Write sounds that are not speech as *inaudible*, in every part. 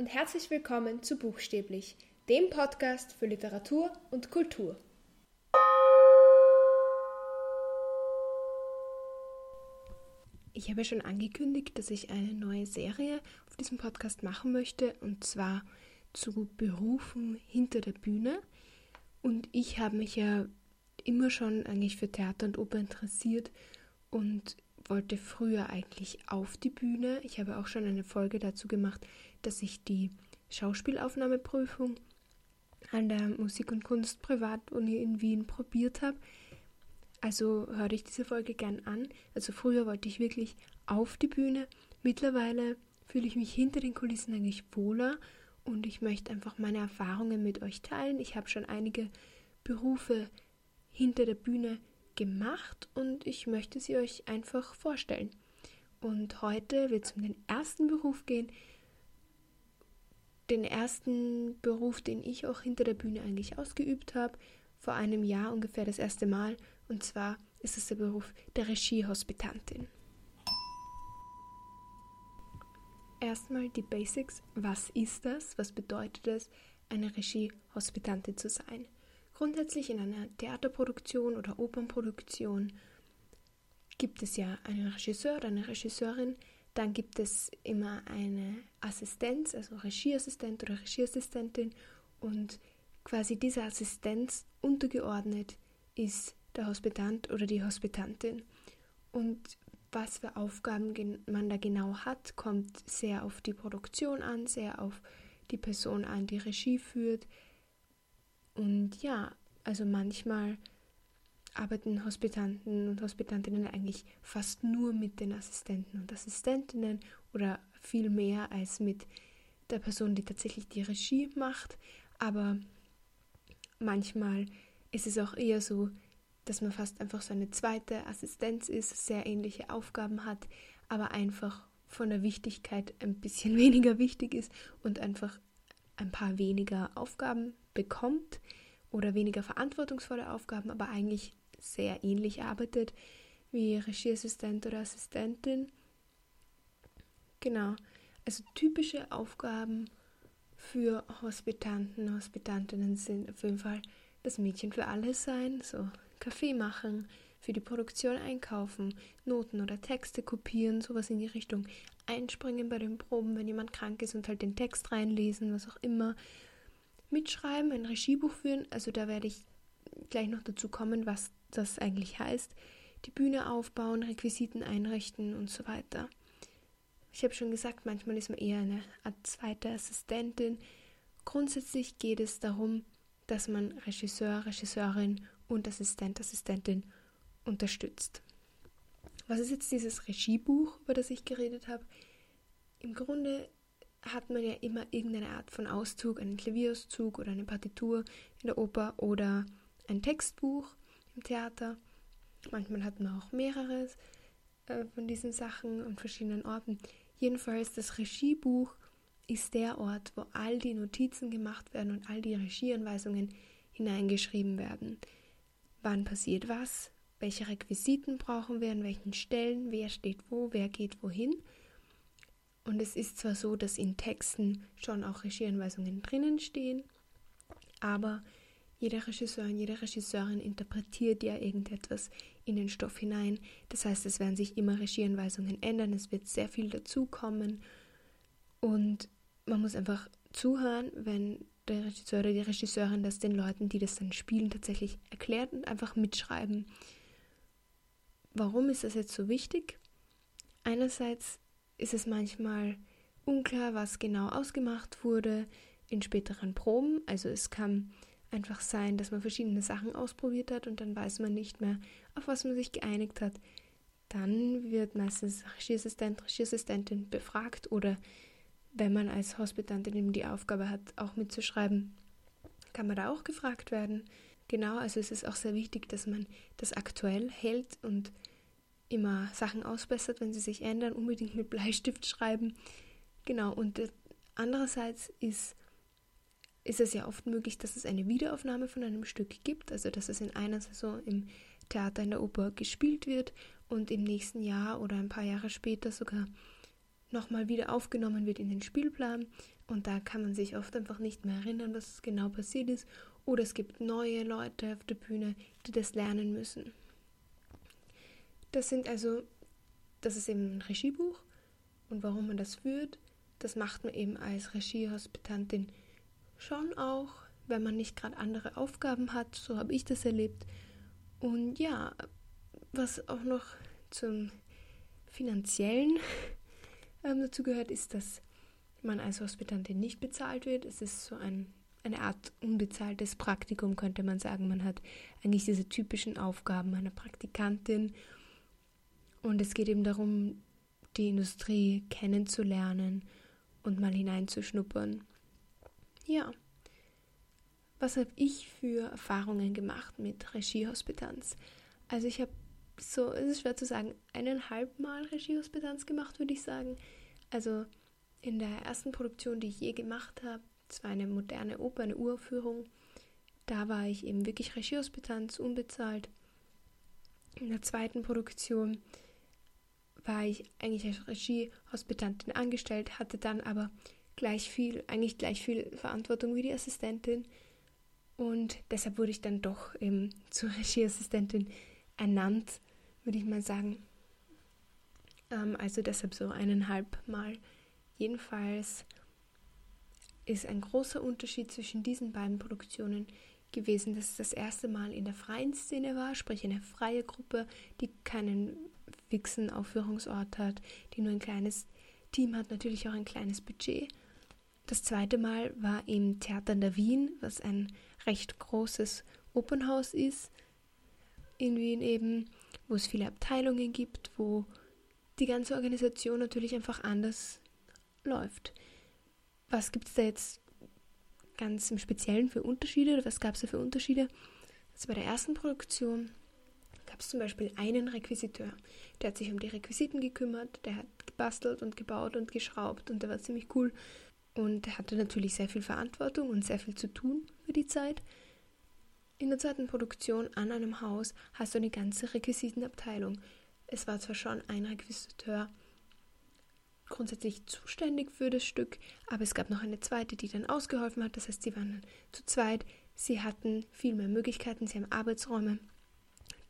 und herzlich willkommen zu Buchstäblich, dem Podcast für Literatur und Kultur. Ich habe schon angekündigt, dass ich eine neue Serie auf diesem Podcast machen möchte, und zwar zu Berufen hinter der Bühne. Und ich habe mich ja immer schon eigentlich für Theater und Oper interessiert und wollte früher eigentlich auf die Bühne. Ich habe auch schon eine Folge dazu gemacht, dass ich die Schauspielaufnahmeprüfung an der Musik- und Kunstprivatuni in Wien probiert habe. Also höre ich diese Folge gern an. Also früher wollte ich wirklich auf die Bühne. Mittlerweile fühle ich mich hinter den Kulissen eigentlich wohler und ich möchte einfach meine Erfahrungen mit euch teilen. Ich habe schon einige Berufe hinter der Bühne gemacht und ich möchte sie euch einfach vorstellen. Und heute wird es um den ersten Beruf gehen, den ersten Beruf, den ich auch hinter der Bühne eigentlich ausgeübt habe, vor einem Jahr ungefähr das erste Mal, und zwar ist es der Beruf der Regiehospitantin. Erstmal die Basics. Was ist das? Was bedeutet es, eine Regiehospitantin zu sein? Grundsätzlich in einer Theaterproduktion oder Opernproduktion gibt es ja einen Regisseur oder eine Regisseurin, dann gibt es immer eine Assistenz, also Regieassistent oder Regieassistentin und quasi dieser Assistenz untergeordnet ist der Hospitant oder die Hospitantin. Und was für Aufgaben man da genau hat, kommt sehr auf die Produktion an, sehr auf die Person an, die Regie führt, und ja, also manchmal arbeiten Hospitanten und Hospitantinnen eigentlich fast nur mit den Assistenten und Assistentinnen oder viel mehr als mit der Person, die tatsächlich die Regie macht. Aber manchmal ist es auch eher so, dass man fast einfach so eine zweite Assistenz ist, sehr ähnliche Aufgaben hat, aber einfach von der Wichtigkeit ein bisschen *laughs* weniger wichtig ist und einfach ein paar weniger Aufgaben bekommt oder weniger verantwortungsvolle Aufgaben, aber eigentlich sehr ähnlich arbeitet wie Regieassistent oder Assistentin. Genau, also typische Aufgaben für Hospitanten, Hospitantinnen sind auf jeden Fall das Mädchen für alles sein, so Kaffee machen, für die Produktion einkaufen, Noten oder Texte kopieren, sowas in die Richtung, einspringen bei den Proben, wenn jemand krank ist und halt den Text reinlesen, was auch immer, mitschreiben, ein Regiebuch führen. Also da werde ich gleich noch dazu kommen, was das eigentlich heißt. Die Bühne aufbauen, Requisiten einrichten und so weiter. Ich habe schon gesagt, manchmal ist man eher eine Art zweite Assistentin. Grundsätzlich geht es darum, dass man Regisseur, Regisseurin und Assistent, Assistentin unterstützt. Was ist jetzt dieses Regiebuch, über das ich geredet habe? Im Grunde hat man ja immer irgendeine Art von Auszug, einen Klavierauszug oder eine Partitur in der Oper oder ein Textbuch im Theater. Manchmal hat man auch mehreres äh, von diesen Sachen an verschiedenen Orten. Jedenfalls das Regiebuch ist der Ort, wo all die Notizen gemacht werden und all die Regieanweisungen hineingeschrieben werden. Wann passiert was? Welche Requisiten brauchen wir an welchen Stellen? Wer steht wo? Wer geht wohin? Und es ist zwar so, dass in Texten schon auch Regieanweisungen drinnen stehen, aber jeder Regisseur und jede Regisseurin interpretiert ja irgendetwas in den Stoff hinein. Das heißt, es werden sich immer Regieanweisungen ändern, es wird sehr viel dazukommen und man muss einfach zuhören, wenn der Regisseur oder die Regisseurin das den Leuten, die das dann spielen, tatsächlich erklärt und einfach mitschreiben. Warum ist das jetzt so wichtig? Einerseits ist es manchmal unklar, was genau ausgemacht wurde in späteren Proben. Also es kann einfach sein, dass man verschiedene Sachen ausprobiert hat und dann weiß man nicht mehr, auf was man sich geeinigt hat. Dann wird meistens Regieassistent, Regieassistentin befragt oder wenn man als Hospitantin die Aufgabe hat, auch mitzuschreiben, kann man da auch gefragt werden. Genau, also es ist auch sehr wichtig, dass man das aktuell hält und immer Sachen ausbessert, wenn sie sich ändern, unbedingt mit Bleistift schreiben. Genau, und andererseits ist, ist es ja oft möglich, dass es eine Wiederaufnahme von einem Stück gibt, also dass es in einer Saison im Theater in der Oper gespielt wird und im nächsten Jahr oder ein paar Jahre später sogar nochmal wieder aufgenommen wird in den Spielplan. Und da kann man sich oft einfach nicht mehr erinnern, was genau passiert ist. Oder es gibt neue Leute auf der Bühne, die das lernen müssen. Das sind also, das ist eben ein Regiebuch. Und warum man das führt, das macht man eben als Regiehospitantin schon auch, wenn man nicht gerade andere Aufgaben hat. So habe ich das erlebt. Und ja, was auch noch zum finanziellen *laughs* ähm, dazu gehört, ist, dass man als Hospitantin nicht bezahlt wird. Es ist so ein, eine Art unbezahltes Praktikum, könnte man sagen. Man hat eigentlich diese typischen Aufgaben einer Praktikantin. Und es geht eben darum, die Industrie kennenzulernen und mal hineinzuschnuppern. Ja. Was habe ich für Erfahrungen gemacht mit Regiehospitanz? Also ich habe so, es ist schwer zu sagen, eineinhalb Mal Regiehospitanz gemacht, würde ich sagen. Also in der ersten Produktion, die ich je gemacht habe, es war eine moderne Oper, eine Uraufführung, da war ich eben wirklich Regiehospitanz, unbezahlt. In der zweiten Produktion war ich eigentlich als Regiehospitantin angestellt, hatte dann aber gleich viel, eigentlich gleich viel Verantwortung wie die Assistentin. Und deshalb wurde ich dann doch eben *laughs* zur Regieassistentin ernannt, würde ich mal sagen. Ähm, also deshalb so eineinhalb Mal. Jedenfalls ist ein großer Unterschied zwischen diesen beiden Produktionen gewesen, dass es das erste Mal in der freien Szene war, sprich eine freie Gruppe, die keinen fixen Aufführungsort hat, die nur ein kleines Team hat, natürlich auch ein kleines Budget. Das zweite Mal war im Theater in der Wien, was ein recht großes Opernhaus ist, in Wien eben, wo es viele Abteilungen gibt, wo die ganze Organisation natürlich einfach anders läuft. Was gibt es da jetzt ganz im Speziellen für Unterschiede oder was gab es da für Unterschiede? Also bei der ersten Produktion gab es zum Beispiel einen Requisiteur, der hat sich um die Requisiten gekümmert, der hat gebastelt und gebaut und geschraubt und der war ziemlich cool und der hatte natürlich sehr viel Verantwortung und sehr viel zu tun für die Zeit. In der zweiten Produktion an einem Haus hast du eine ganze Requisitenabteilung. Es war zwar schon ein Requisiteur grundsätzlich zuständig für das Stück, aber es gab noch eine zweite, die dann ausgeholfen hat. Das heißt, sie waren zu zweit. Sie hatten viel mehr Möglichkeiten, sie haben Arbeitsräume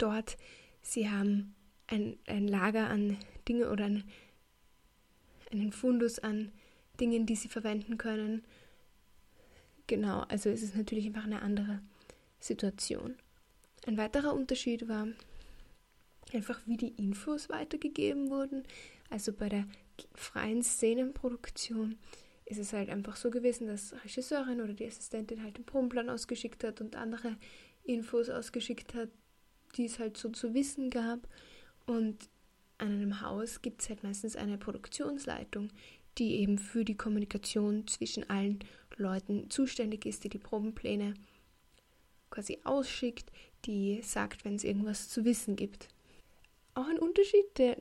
dort, sie haben ein, ein Lager an Dingen oder ein, einen Fundus an Dingen, die sie verwenden können. Genau, also es ist natürlich einfach eine andere Situation. Ein weiterer Unterschied war einfach, wie die Infos weitergegeben wurden. Also bei der freien Szenenproduktion ist es halt einfach so gewesen, dass Regisseurin oder die Assistentin halt den Probenplan ausgeschickt hat und andere Infos ausgeschickt hat, die es halt so zu wissen gab. Und an einem Haus gibt es halt meistens eine Produktionsleitung, die eben für die Kommunikation zwischen allen Leuten zuständig ist, die die Probenpläne quasi ausschickt, die sagt, wenn es irgendwas zu wissen gibt. Auch ein Unterschied, der,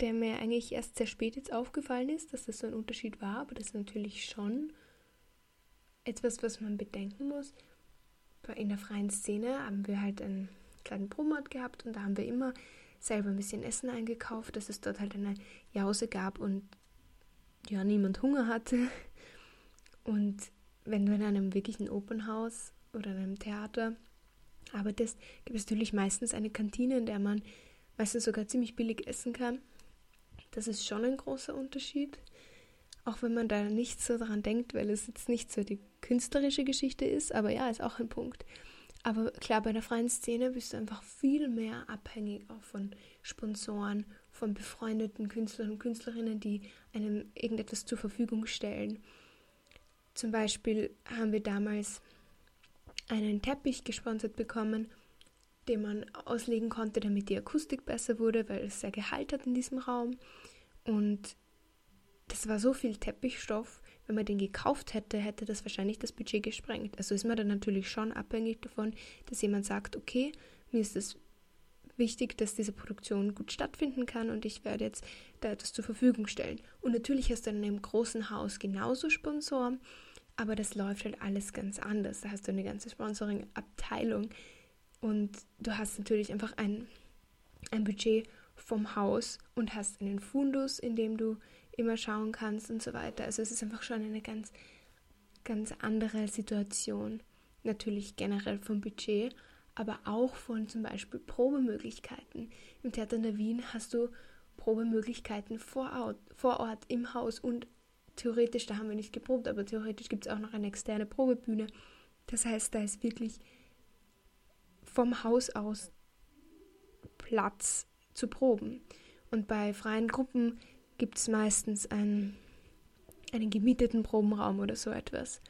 der mir eigentlich erst sehr spät jetzt aufgefallen ist, dass das so ein Unterschied war, aber das ist natürlich schon etwas, was man bedenken muss. In der freien Szene haben wir halt einen kleinen Promat gehabt und da haben wir immer selber ein bisschen Essen eingekauft, dass es dort halt eine Jause gab und ja, niemand Hunger hatte. Und wenn du in einem wirklichen Opernhaus oder in einem Theater arbeitest, gibt es natürlich meistens eine Kantine, in der man meistens sogar ziemlich billig essen kann. Das ist schon ein großer Unterschied. Auch wenn man da nicht so daran denkt, weil es jetzt nicht so die künstlerische Geschichte ist, aber ja, ist auch ein Punkt. Aber klar, bei der freien Szene bist du einfach viel mehr abhängig auch von Sponsoren, von befreundeten Künstlern und Künstlerinnen, die einem irgendetwas zur Verfügung stellen. Zum Beispiel haben wir damals einen Teppich gesponsert bekommen, den man auslegen konnte, damit die Akustik besser wurde, weil es sehr Gehalt hat in diesem Raum. Und das war so viel Teppichstoff, wenn man den gekauft hätte, hätte das wahrscheinlich das Budget gesprengt. Also ist man dann natürlich schon abhängig davon, dass jemand sagt, okay, mir ist es wichtig, dass diese Produktion gut stattfinden kann und ich werde jetzt da etwas zur Verfügung stellen. Und natürlich hast du in einem großen Haus genauso Sponsoren, aber das läuft halt alles ganz anders. Da hast du eine ganze Sponsoring-Abteilung und du hast natürlich einfach ein, ein Budget vom Haus und hast einen Fundus, in dem du immer schauen kannst und so weiter. Also es ist einfach schon eine ganz, ganz andere Situation. Natürlich generell vom Budget, aber auch von zum Beispiel Probemöglichkeiten. Im Theater in der Wien hast du Probemöglichkeiten vor Ort, vor Ort im Haus und theoretisch, da haben wir nicht geprobt, aber theoretisch gibt es auch noch eine externe Probebühne. Das heißt, da ist wirklich vom Haus aus Platz zu proben. Und bei freien Gruppen gibt es meistens einen, einen gemieteten Probenraum oder so etwas.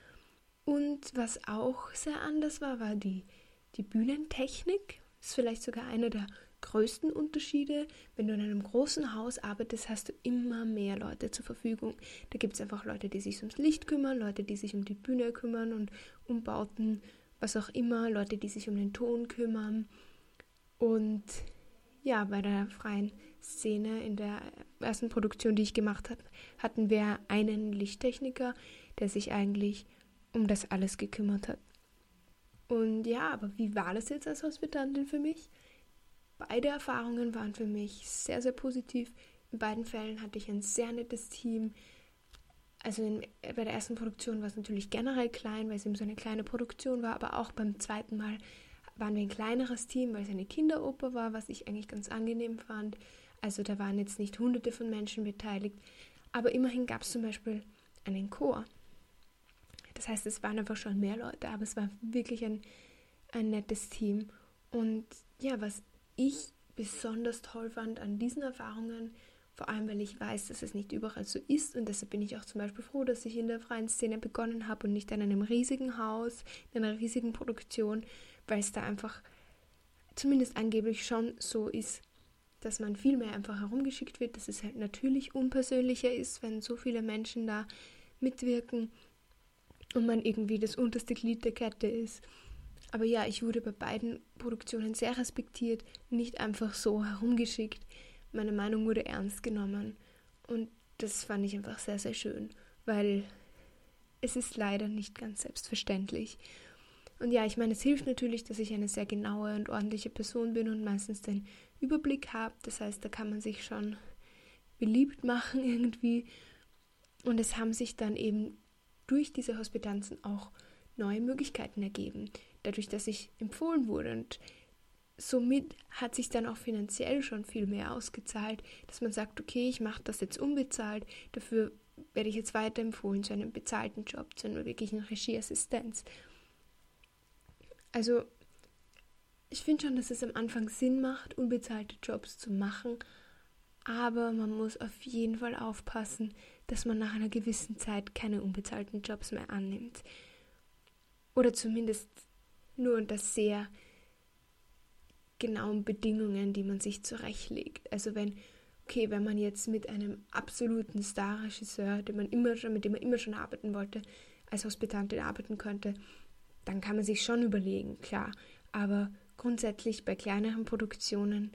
Und was auch sehr anders war, war die, die Bühnentechnik. Das ist vielleicht sogar einer der größten Unterschiede. Wenn du in einem großen Haus arbeitest, hast du immer mehr Leute zur Verfügung. Da gibt es einfach Leute, die sich ums Licht kümmern, Leute, die sich um die Bühne kümmern und Umbauten, was auch immer, Leute, die sich um den Ton kümmern. Und ja, bei der freien Szene in der ersten Produktion, die ich gemacht habe, hatten wir einen Lichttechniker, der sich eigentlich um das alles gekümmert hat. Und ja, aber wie war das jetzt als Hospitantin für mich? Beide Erfahrungen waren für mich sehr, sehr positiv. In beiden Fällen hatte ich ein sehr nettes Team. Also in, bei der ersten Produktion war es natürlich generell klein, weil es eben so eine kleine Produktion war, aber auch beim zweiten Mal waren wir ein kleineres Team, weil es eine Kinderoper war, was ich eigentlich ganz angenehm fand. Also da waren jetzt nicht hunderte von Menschen beteiligt, aber immerhin gab es zum Beispiel einen Chor. Das heißt, es waren einfach schon mehr Leute, aber es war wirklich ein, ein nettes Team. Und ja, was ich besonders toll fand an diesen Erfahrungen, vor allem weil ich weiß, dass es nicht überall so ist und deshalb bin ich auch zum Beispiel froh, dass ich in der freien Szene begonnen habe und nicht in einem riesigen Haus, in einer riesigen Produktion, weil es da einfach zumindest angeblich schon so ist, dass man viel mehr einfach herumgeschickt wird, dass es halt natürlich unpersönlicher ist, wenn so viele Menschen da mitwirken und man irgendwie das unterste Glied der Kette ist. Aber ja, ich wurde bei beiden Produktionen sehr respektiert, nicht einfach so herumgeschickt. Meine Meinung wurde ernst genommen und das fand ich einfach sehr, sehr schön, weil es ist leider nicht ganz selbstverständlich. Und ja, ich meine, es hilft natürlich, dass ich eine sehr genaue und ordentliche Person bin und meistens den Überblick habe. Das heißt, da kann man sich schon beliebt machen *laughs* irgendwie. Und es haben sich dann eben durch diese Hospitanzen auch neue Möglichkeiten ergeben, dadurch, dass ich empfohlen wurde. Und somit hat sich dann auch finanziell schon viel mehr ausgezahlt, dass man sagt, okay, ich mache das jetzt unbezahlt, dafür werde ich jetzt weiterempfohlen zu einem bezahlten Job, zu einer wirklichen Regieassistenz. Also ich finde schon, dass es am Anfang Sinn macht, unbezahlte Jobs zu machen, aber man muss auf jeden Fall aufpassen, dass man nach einer gewissen Zeit keine unbezahlten Jobs mehr annimmt. Oder zumindest nur unter sehr genauen Bedingungen, die man sich zurechtlegt. Also wenn, okay, wenn man jetzt mit einem absoluten Starregisseur, den man immer schon, mit dem man immer schon arbeiten wollte, als Hospitantin arbeiten könnte, dann kann man sich schon überlegen, klar. Aber grundsätzlich bei kleineren Produktionen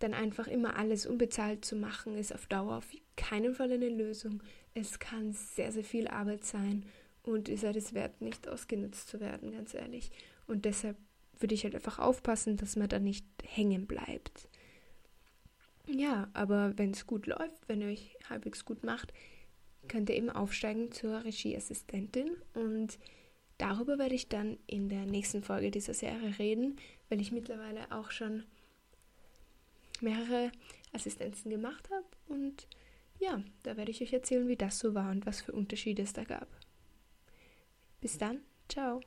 dann einfach immer alles unbezahlt zu machen, ist auf Dauer auf keinen Fall eine Lösung. Es kann sehr, sehr viel Arbeit sein und ist halt es wert, nicht ausgenutzt zu werden, ganz ehrlich. Und deshalb würde ich halt einfach aufpassen, dass man da nicht hängen bleibt. Ja, aber wenn es gut läuft, wenn ihr euch halbwegs gut macht, könnt ihr eben aufsteigen zur Regieassistentin und Darüber werde ich dann in der nächsten Folge dieser Serie reden, weil ich mittlerweile auch schon mehrere Assistenzen gemacht habe. Und ja, da werde ich euch erzählen, wie das so war und was für Unterschiede es da gab. Bis dann, ciao.